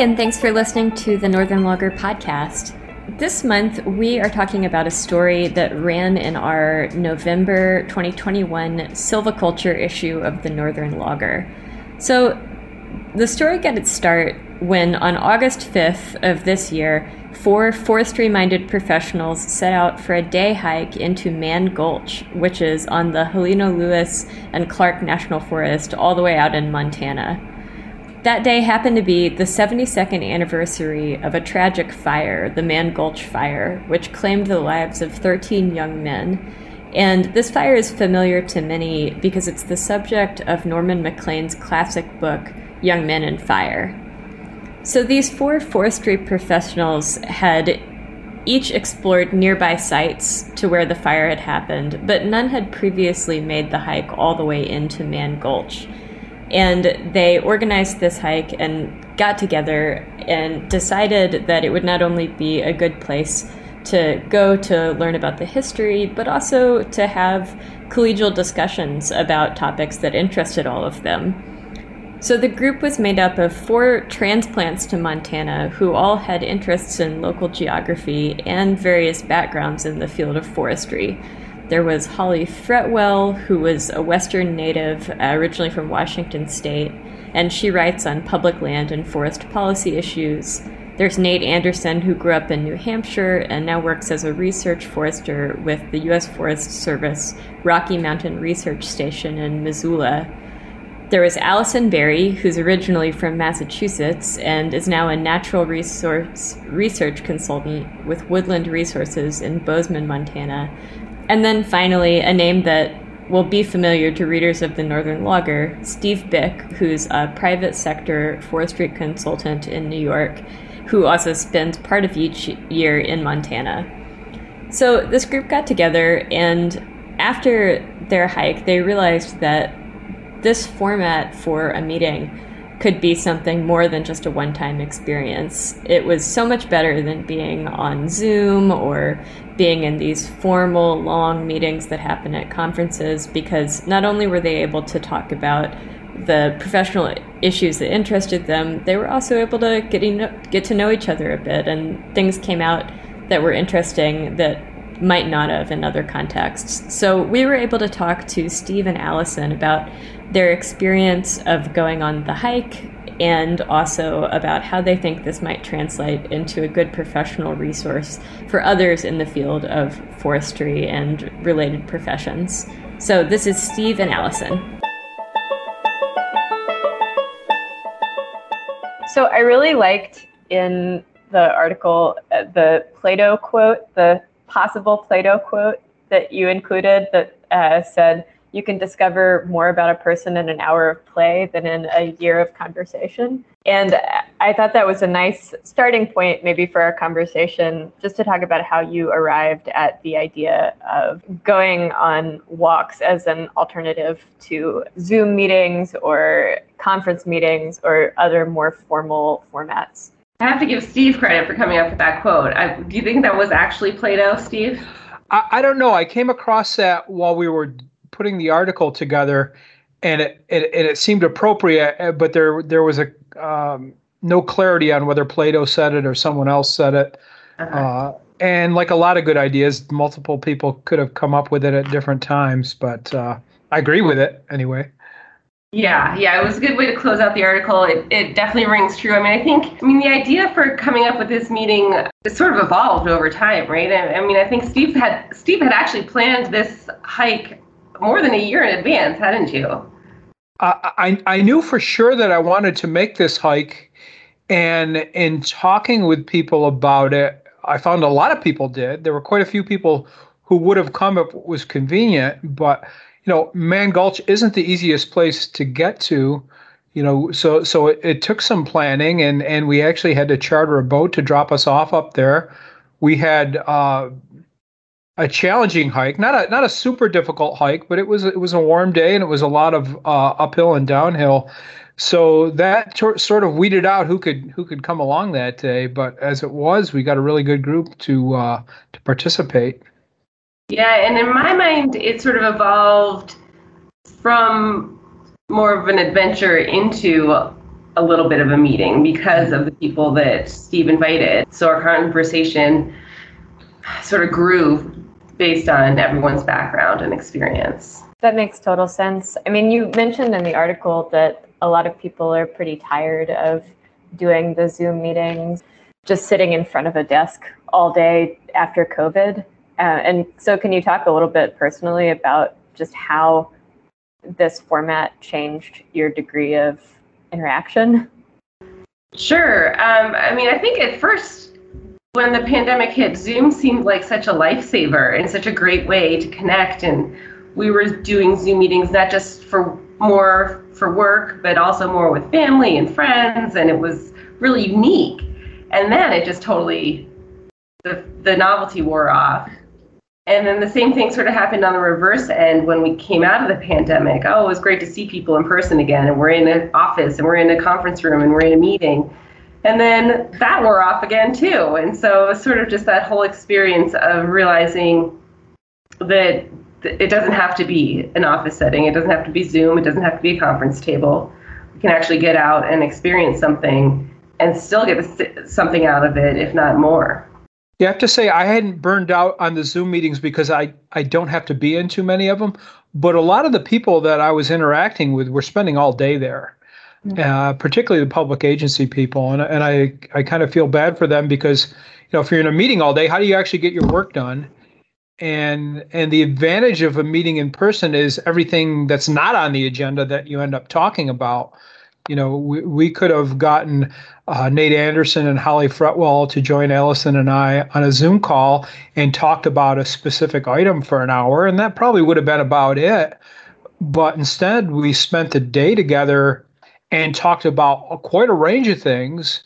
And thanks for listening to the Northern Logger podcast. This month, we are talking about a story that ran in our November 2021 Silviculture issue of the Northern Logger. So, the story got its start when, on August 5th of this year, four forestry minded professionals set out for a day hike into Mann Gulch, which is on the Helena Lewis and Clark National Forest, all the way out in Montana. That day happened to be the 72nd anniversary of a tragic fire, the Mann Gulch Fire, which claimed the lives of 13 young men. And this fire is familiar to many because it's the subject of Norman Maclean's classic book, Young Men and Fire. So these four forestry professionals had each explored nearby sites to where the fire had happened, but none had previously made the hike all the way into Mann Gulch. And they organized this hike and got together and decided that it would not only be a good place to go to learn about the history, but also to have collegial discussions about topics that interested all of them. So the group was made up of four transplants to Montana who all had interests in local geography and various backgrounds in the field of forestry. There was Holly Fretwell, who was a Western native, uh, originally from Washington State, and she writes on public land and forest policy issues. There's Nate Anderson, who grew up in New Hampshire and now works as a research forester with the U.S. Forest Service Rocky Mountain Research Station in Missoula. There was Allison Berry, who's originally from Massachusetts and is now a natural resource research consultant with Woodland Resources in Bozeman, Montana, and then finally, a name that will be familiar to readers of the Northern Logger, Steve Bick, who's a private sector forestry consultant in New York, who also spends part of each year in Montana. So this group got together, and after their hike, they realized that this format for a meeting could be something more than just a one time experience. It was so much better than being on Zoom or being in these formal, long meetings that happen at conferences because not only were they able to talk about the professional issues that interested them, they were also able to getting get to know each other a bit, and things came out that were interesting that might not have in other contexts. So we were able to talk to Steve and Allison about their experience of going on the hike and also about how they think this might translate into a good professional resource for others in the field of forestry and related professions. So this is Steve and Allison. So I really liked in the article uh, the Plato quote, the possible Plato quote that you included that uh, said, you can discover more about a person in an hour of play than in a year of conversation. And I thought that was a nice starting point, maybe for our conversation, just to talk about how you arrived at the idea of going on walks as an alternative to Zoom meetings or conference meetings or other more formal formats. I have to give Steve credit for coming up with that quote. I, do you think that was actually Plato, Steve? I, I don't know. I came across that while we were putting the article together, and it it, it seemed appropriate, uh, but there there was a um, no clarity on whether Plato said it or someone else said it. Uh-huh. Uh, and like a lot of good ideas, multiple people could have come up with it at different times, but uh, I agree with it anyway. Yeah, yeah, it was a good way to close out the article. It, it definitely rings true. I mean, I think, I mean, the idea for coming up with this meeting sort of evolved over time, right? I, I mean, I think Steve had Steve had actually planned this hike more than a year in advance, hadn't you? I, I knew for sure that I wanted to make this hike. And in talking with people about it, I found a lot of people did. There were quite a few people who would have come if it was convenient. But, you know, Mann Gulch isn't the easiest place to get to. You know, so so it, it took some planning, and and we actually had to charter a boat to drop us off up there. We had uh, a challenging hike, not a not a super difficult hike, but it was it was a warm day and it was a lot of uh, uphill and downhill. So that sort of weeded out who could who could come along that day. But as it was, we got a really good group to uh, to participate. Yeah, and in my mind, it sort of evolved from more of an adventure into a little bit of a meeting because of the people that Steve invited. So our conversation sort of grew based on everyone's background and experience. That makes total sense. I mean, you mentioned in the article that a lot of people are pretty tired of doing the Zoom meetings, just sitting in front of a desk all day after COVID. Uh, and so, can you talk a little bit personally about just how this format changed your degree of interaction? Sure. Um, I mean, I think at first, when the pandemic hit, Zoom seemed like such a lifesaver and such a great way to connect. And we were doing Zoom meetings not just for more for work, but also more with family and friends. And it was really unique. And then it just totally, the, the novelty wore off. And then the same thing sort of happened on the reverse end when we came out of the pandemic. Oh, it was great to see people in person again, and we're in an office, and we're in a conference room, and we're in a meeting. And then that wore off again too. And so it was sort of just that whole experience of realizing that it doesn't have to be an office setting. It doesn't have to be Zoom. It doesn't have to be a conference table. We can actually get out and experience something and still get something out of it, if not more. You have to say I hadn't burned out on the Zoom meetings because I, I don't have to be in too many of them. But a lot of the people that I was interacting with were spending all day there. Uh, particularly the public agency people. And, and I, I kind of feel bad for them because, you know, if you're in a meeting all day, how do you actually get your work done? and and the advantage of a meeting in person is everything that's not on the agenda that you end up talking about you know we, we could have gotten uh, nate anderson and holly fretwell to join allison and i on a zoom call and talked about a specific item for an hour and that probably would have been about it but instead we spent the day together and talked about quite a range of things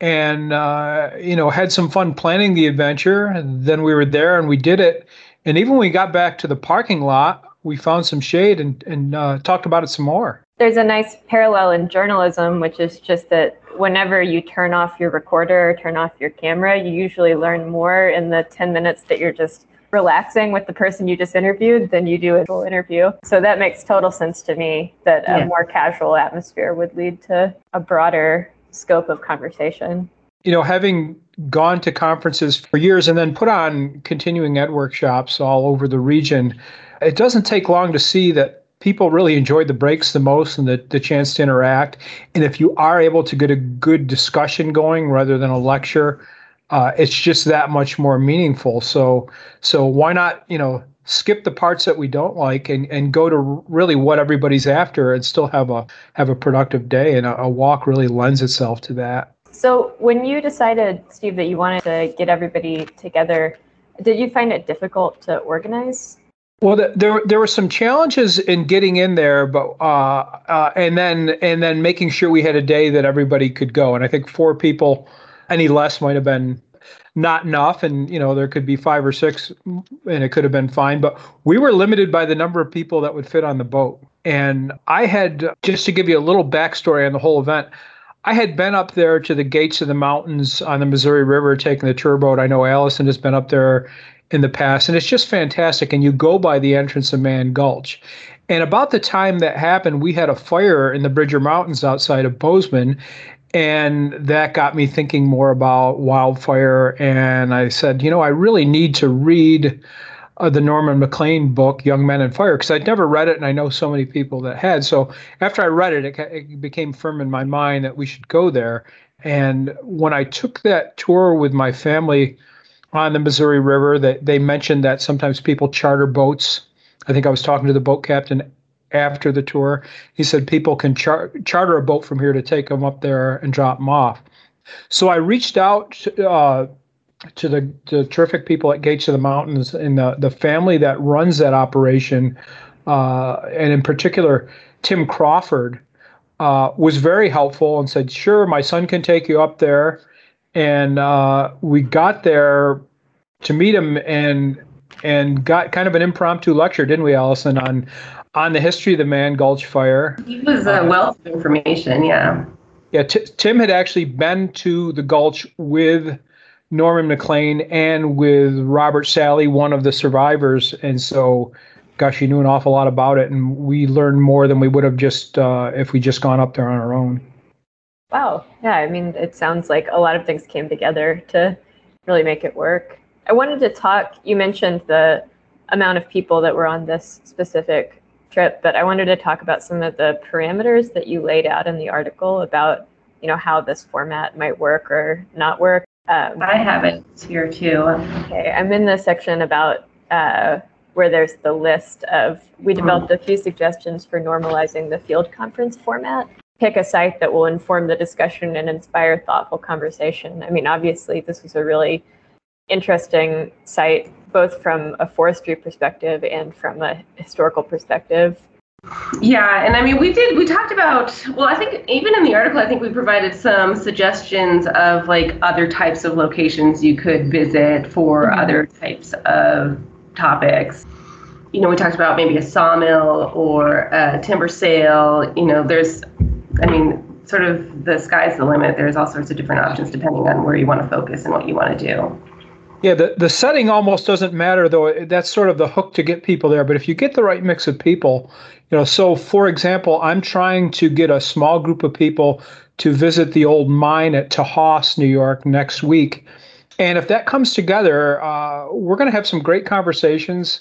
and uh, you know had some fun planning the adventure. And then we were there and we did it. And even when we got back to the parking lot, we found some shade and and uh, talked about it some more. There's a nice parallel in journalism, which is just that whenever you turn off your recorder or turn off your camera, you usually learn more in the 10 minutes that you're just relaxing with the person you just interviewed than you do a full interview. So that makes total sense to me that a yeah. more casual atmosphere would lead to a broader scope of conversation. You know, having gone to conferences for years and then put on continuing ed workshops all over the region, it doesn't take long to see that people really enjoyed the breaks the most and the, the chance to interact. And if you are able to get a good discussion going rather than a lecture, uh, it's just that much more meaningful. So, so why not, you know, skip the parts that we don't like and, and go to really what everybody's after and still have a have a productive day and a, a walk really lends itself to that so when you decided steve that you wanted to get everybody together did you find it difficult to organize well, there there were some challenges in getting in there, but uh, uh, and then and then making sure we had a day that everybody could go. And I think four people, any less might have been not enough and you know there could be five or six and it could have been fine but we were limited by the number of people that would fit on the boat. And i had just to give you a little backstory on the whole event i had been up there to the gates of the mountains on the missouri river taking the tour boat. I know allison has been up there in the past and it's just fantastic and you go by the entrance of mann gulch. And about the time that happened, we had a fire in the Bridger Mountains outside of Bozeman, and that got me thinking more about wildfire. And I said, you know, I really need to read uh, the Norman Maclean book, Young Men and Fire, because I'd never read it, and I know so many people that had. So after I read it, it, it became firm in my mind that we should go there. And when I took that tour with my family on the Missouri River, that they mentioned that sometimes people charter boats. I think I was talking to the boat captain after the tour. He said people can char- charter a boat from here to take them up there and drop them off. So I reached out uh, to the, the terrific people at Gates of the Mountains and the, the family that runs that operation, uh, and in particular, Tim Crawford. Uh, was very helpful and said, "Sure, my son can take you up there." And uh, we got there to meet him and and got kind of an impromptu lecture, didn't we, Allison, on on the history of the Mann Gulch fire. He was a wealth of information, yeah. Yeah, T- Tim had actually been to the Gulch with Norman Maclean and with Robert Sallee, one of the survivors, and so, gosh, he knew an awful lot about it, and we learned more than we would have just uh, if we just gone up there on our own. Wow. Yeah, I mean, it sounds like a lot of things came together to really make it work. I wanted to talk, you mentioned the amount of people that were on this specific trip, but I wanted to talk about some of the parameters that you laid out in the article about, you know, how this format might work or not work. Um, I have it here too. Okay, I'm in the section about uh, where there's the list of, we developed a few suggestions for normalizing the field conference format. Pick a site that will inform the discussion and inspire thoughtful conversation. I mean, obviously, this was a really interesting site, both from a forestry perspective and from a historical perspective. Yeah, and I mean, we did, we talked about, well, I think even in the article, I think we provided some suggestions of like other types of locations you could visit for mm-hmm. other types of topics. You know, we talked about maybe a sawmill or a timber sale. You know, there's, I mean, sort of the sky's the limit. There's all sorts of different options depending on where you want to focus and what you want to do. Yeah, the, the setting almost doesn't matter though. That's sort of the hook to get people there. But if you get the right mix of people, you know, so for example, I'm trying to get a small group of people to visit the old mine at Tahawus, New York next week. And if that comes together, uh, we're going to have some great conversations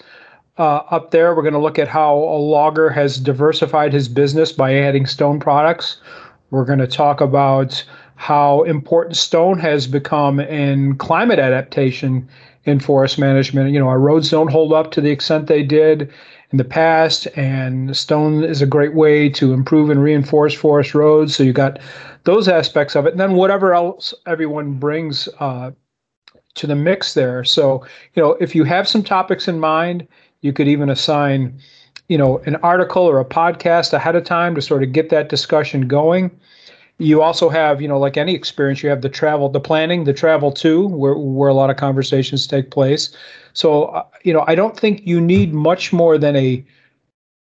uh, up there. We're going to look at how a logger has diversified his business by adding stone products. We're going to talk about how important stone has become in climate adaptation in forest management. You know, our roads don't hold up to the extent they did in the past, and stone is a great way to improve and reinforce forest roads. So you got those aspects of it, and then whatever else everyone brings uh, to the mix there. So, you know, if you have some topics in mind, you could even assign, you know, an article or a podcast ahead of time to sort of get that discussion going. You also have, you know, like any experience, you have the travel, the planning, the travel too, where, where a lot of conversations take place. So, uh, you know, I don't think you need much more than a,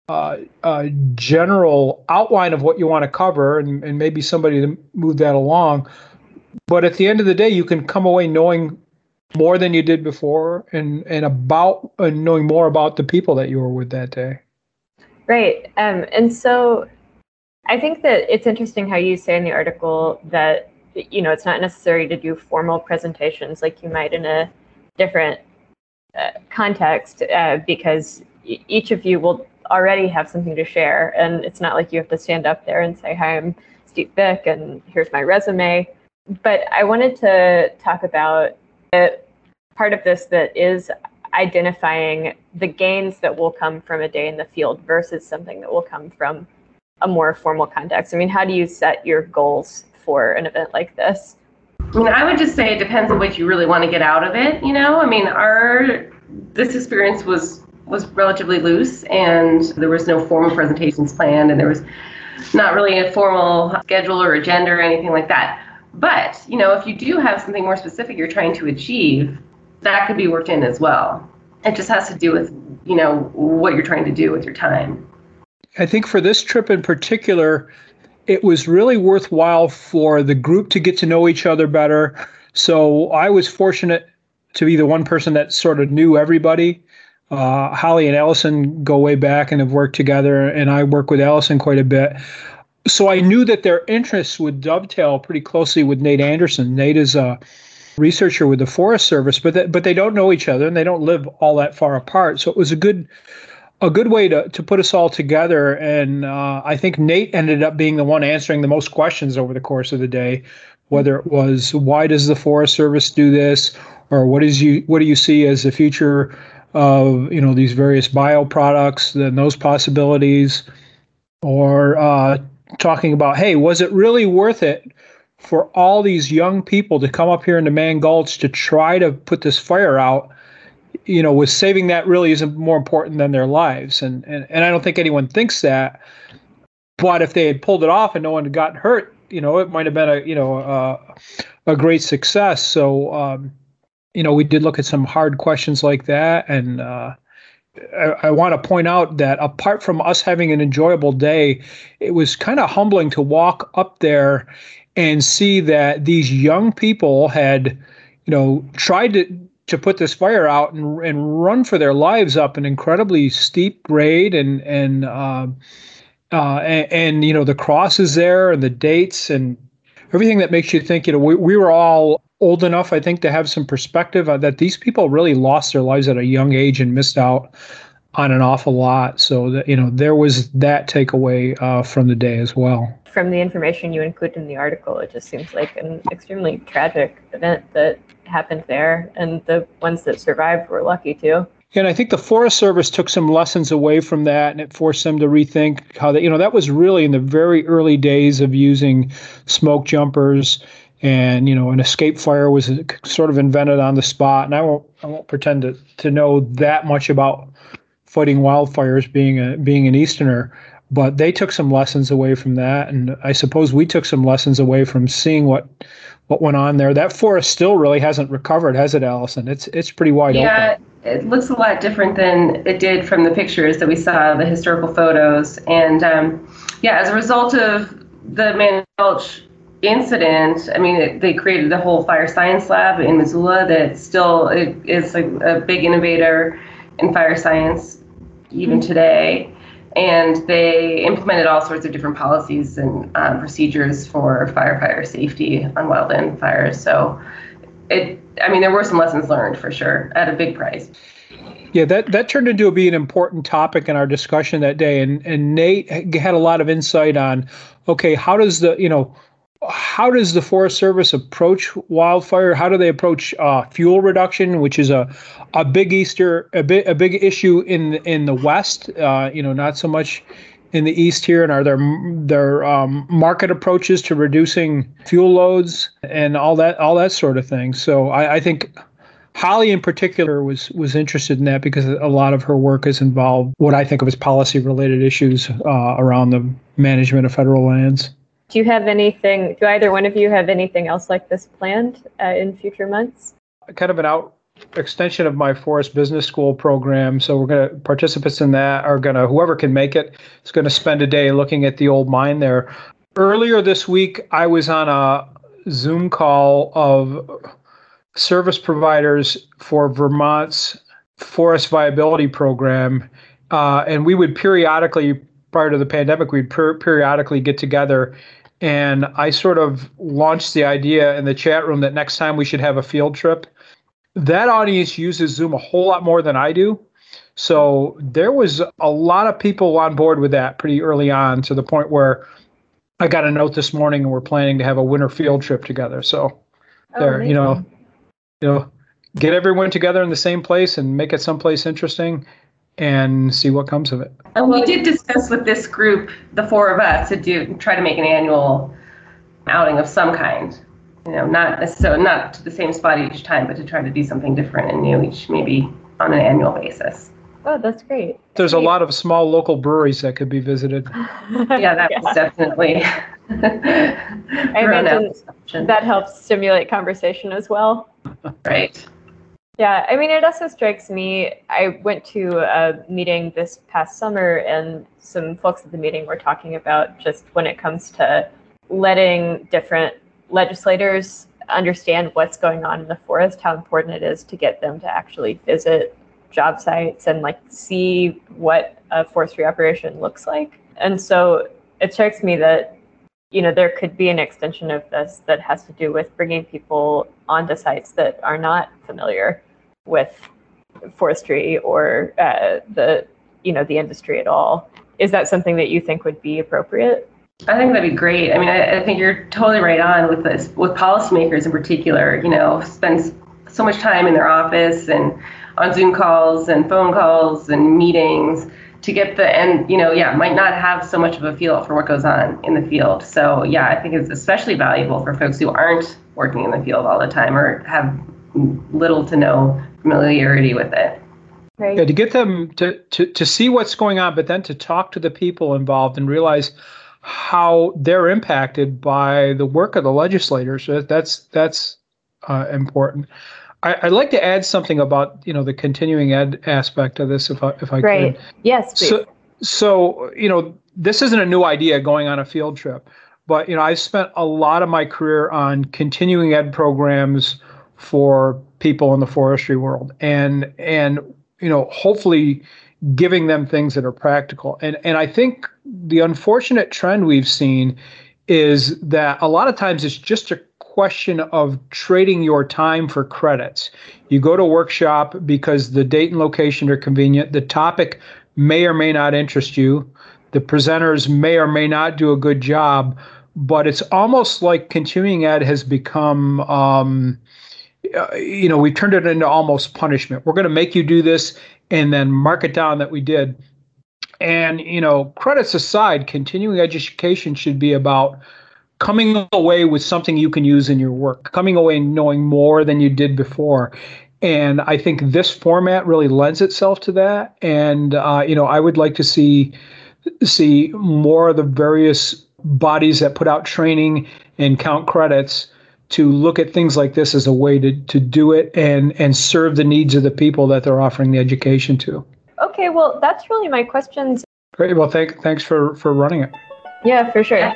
uh, a general outline of what you want to cover and, and maybe somebody to move that along. But at the end of the day, you can come away knowing more than you did before and and about and knowing more about the people that you were with that day right um, and so i think that it's interesting how you say in the article that you know it's not necessary to do formal presentations like you might in a different uh, context uh, because each of you will already have something to share. And it's not like you have to stand up there and say hi i'm steve bick and here's my resume. But i wanted to talk about it, part of this that is identifying the gains that will come from a day in the field versus something that will come from a more formal context? I mean, how do you set your goals for an event like this? I mean, I would just say it depends on what you really want to get out of it. You know, I mean, our this experience was was relatively loose, and there was no formal presentations planned, and there was not really a formal schedule or agenda or anything like that. But, you know, if you do have something more specific you're trying to achieve, that could be worked in as well. It just has to do with, you know, what you're trying to do with your time. I think for this trip in particular, it was really worthwhile for the group to get to know each other better. So I was fortunate to be the one person that sort of knew everybody. Uh, Holly and Allison go way back and have worked together, and I work with Allison quite a bit so I knew that their interests would dovetail pretty closely with Nate Anderson. Nate is a researcher with the Forest Service, but that, but they don't know each other and they don't live all that far apart. So it was a good a good way to to put us all together. And uh, I think Nate ended up being the one answering the most questions over the course of the day, whether it was why does the Forest Service do this, or what is you what do you see as the future of you know these various bio products and those possibilities, or uh, talking about, hey, was it really worth it for all these young people to come up here into Mann Gulch to try to put this fire out? You know, was saving that really isn't more important than their lives, and and and I don't think anyone thinks that. But if they had pulled it off and no one had gotten hurt, you know, it might have been a you know a, a great success. So. Um, you know, we did look at some hard questions like that, and uh, I, I want to point out that apart from us having an enjoyable day, it was kind of humbling to walk up there and see that these young people had, you know, tried to to put this fire out and and run for their lives up an incredibly steep grade and and uh, uh, and, and you know the crosses there and the dates and everything that makes you think, you know, we, we were all old enough, I think, to have some perspective uh, that these people really lost their lives at a young age and missed out on an awful lot. So that you know, there was that takeaway uh, from the day as well. From the information you include in the article, it just seems like an extremely tragic event that happened there, and the ones that survived were lucky too. And I think the Forest Service took some lessons away from that, and it forced them to rethink how they, you know, that was really in the very early days of using smoke jumpers, and you know, an escape fire was sort of invented on the spot. And I won't, I won't pretend to to know that much about fighting wildfires, being a being an Easterner, but they took some lessons away from that, and I suppose we took some lessons away from seeing what what went on there. That forest still really hasn't recovered, has it, Allison? It's it's pretty wide yeah, open. Yeah, it looks a lot different than it did from the pictures that we saw, the historical photos, and um, yeah, as a result of the Gulch incident, I mean, it, they created the whole fire science lab in Missoula that still is a big innovator in fire science even today and they implemented all sorts of different policies and um, procedures for firefighter safety on wildland fires. So, it, I mean, there were some lessons learned for sure at a big price. Yeah, that, that turned into be an important topic in our discussion that day, and and Nate had a lot of insight on, okay, how does the you know how does the Forest Service approach wildfire? How do they approach uh, fuel reduction, which is a a big Easter a big a big issue in in the West? Uh, you know, not so much in the East here. And are there there um, market approaches to reducing fuel loads and all that all that sort of thing? So I, I think. Holly, in particular, was was interested in that because a lot of her work is involved what I think of as policy related issues uh, around the management of federal lands. Do you have anything, do either one of you have anything else like this planned uh, in future months? Kind of an out extension of my forest business school program so we're going to participants in that are going to whoever can make it is going to spend a day looking at the old mine there earlier this week i was on a zoom call of service providers for vermont's forest viability program uh, and we would periodically prior to the pandemic, we'd per- periodically get together. And I sort of launched the idea in the chat room that next time we should have a field trip. That audience uses Zoom a whole lot more than I do. So there was a lot of people on board with that pretty early on to the point where I got a note this morning and we're planning to have a winter field trip together. So oh, there, amazing. you know, you know, get everyone together in the same place and make it someplace interesting and see what comes of it. And we did discuss with this group, the four of us, to do try to make an annual outing of some kind. You know, not necessarily not to the same spot each time, but to try to do something different and new each, maybe on an annual basis. Oh, that's great. There's a lot of small local breweries that could be visited. yeah, that yeah. was definitely. I imagine that helps stimulate conversation as well. Right. Yeah, I mean, it also strikes me. I went to a meeting this past summer, and some folks at the meeting were talking about just when it comes to letting different legislators understand what's going on in the forest, how important it is to get them to actually visit job sites and like see what a forestry operation looks like. And so it strikes me that you know there could be an extension of this that has to do with bringing people onto sites that are not familiar with forestry or uh, the you know the industry at all. Is that something that you think would be appropriate? I think that'd be great. I mean, I, I think you're totally right on with this. With policymakers in particular, you know, spend so much time in their office and on Zoom calls and phone calls and meetings to get the and you know yeah might not have so much of a feel for what goes on in the field so yeah i think it's especially valuable for folks who aren't working in the field all the time or have little to no familiarity with it. Right. Yeah, to get them to, to, to see what's going on, but then to talk to the people involved and realize how they're impacted by the work of the legislators. That's that's uh, important. I, would like to add something about you know the continuing ed aspect of this, if I if I right. could. Yes. Please. So so you know this isn't a new idea going on a field trip, but you know I've spent a lot of my career on continuing ed programs for people in the forestry world and and you know hopefully giving them things that are practical and and i think the unfortunate trend we've seen is that a lot of times it's just a question of trading your time for credits. You go to workshop because the date and location are convenient. The topic may or may not interest you. The presenters may or may not do a good job, but it's almost like continuing ed has become, um, uh, you know, we turned it into almost punishment. We're going to make you do this and then mark it down that we did. And, you know, credits aside, continuing education should be about coming away with something you can use in your work, coming away knowing more than you did before. And I think this format really lends itself to that. And, uh, you know, I would like to see see more of the various bodies that put out training and count credits to look at things like this as a way to, to do it and, and serve the needs of the people that they're offering the education to. Okay, well, that's really my questions. Great. Well, thank, thanks for, for running it. Yeah, for sure.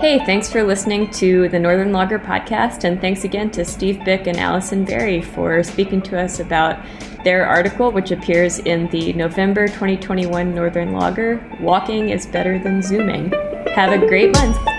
Hey, thanks for listening to the Northern Logger podcast, and thanks again to Steve Bick and Allison Berry for speaking to us about their article, which appears in the November 2021 Northern Logger Walking is Better Than Zooming. Have a great month.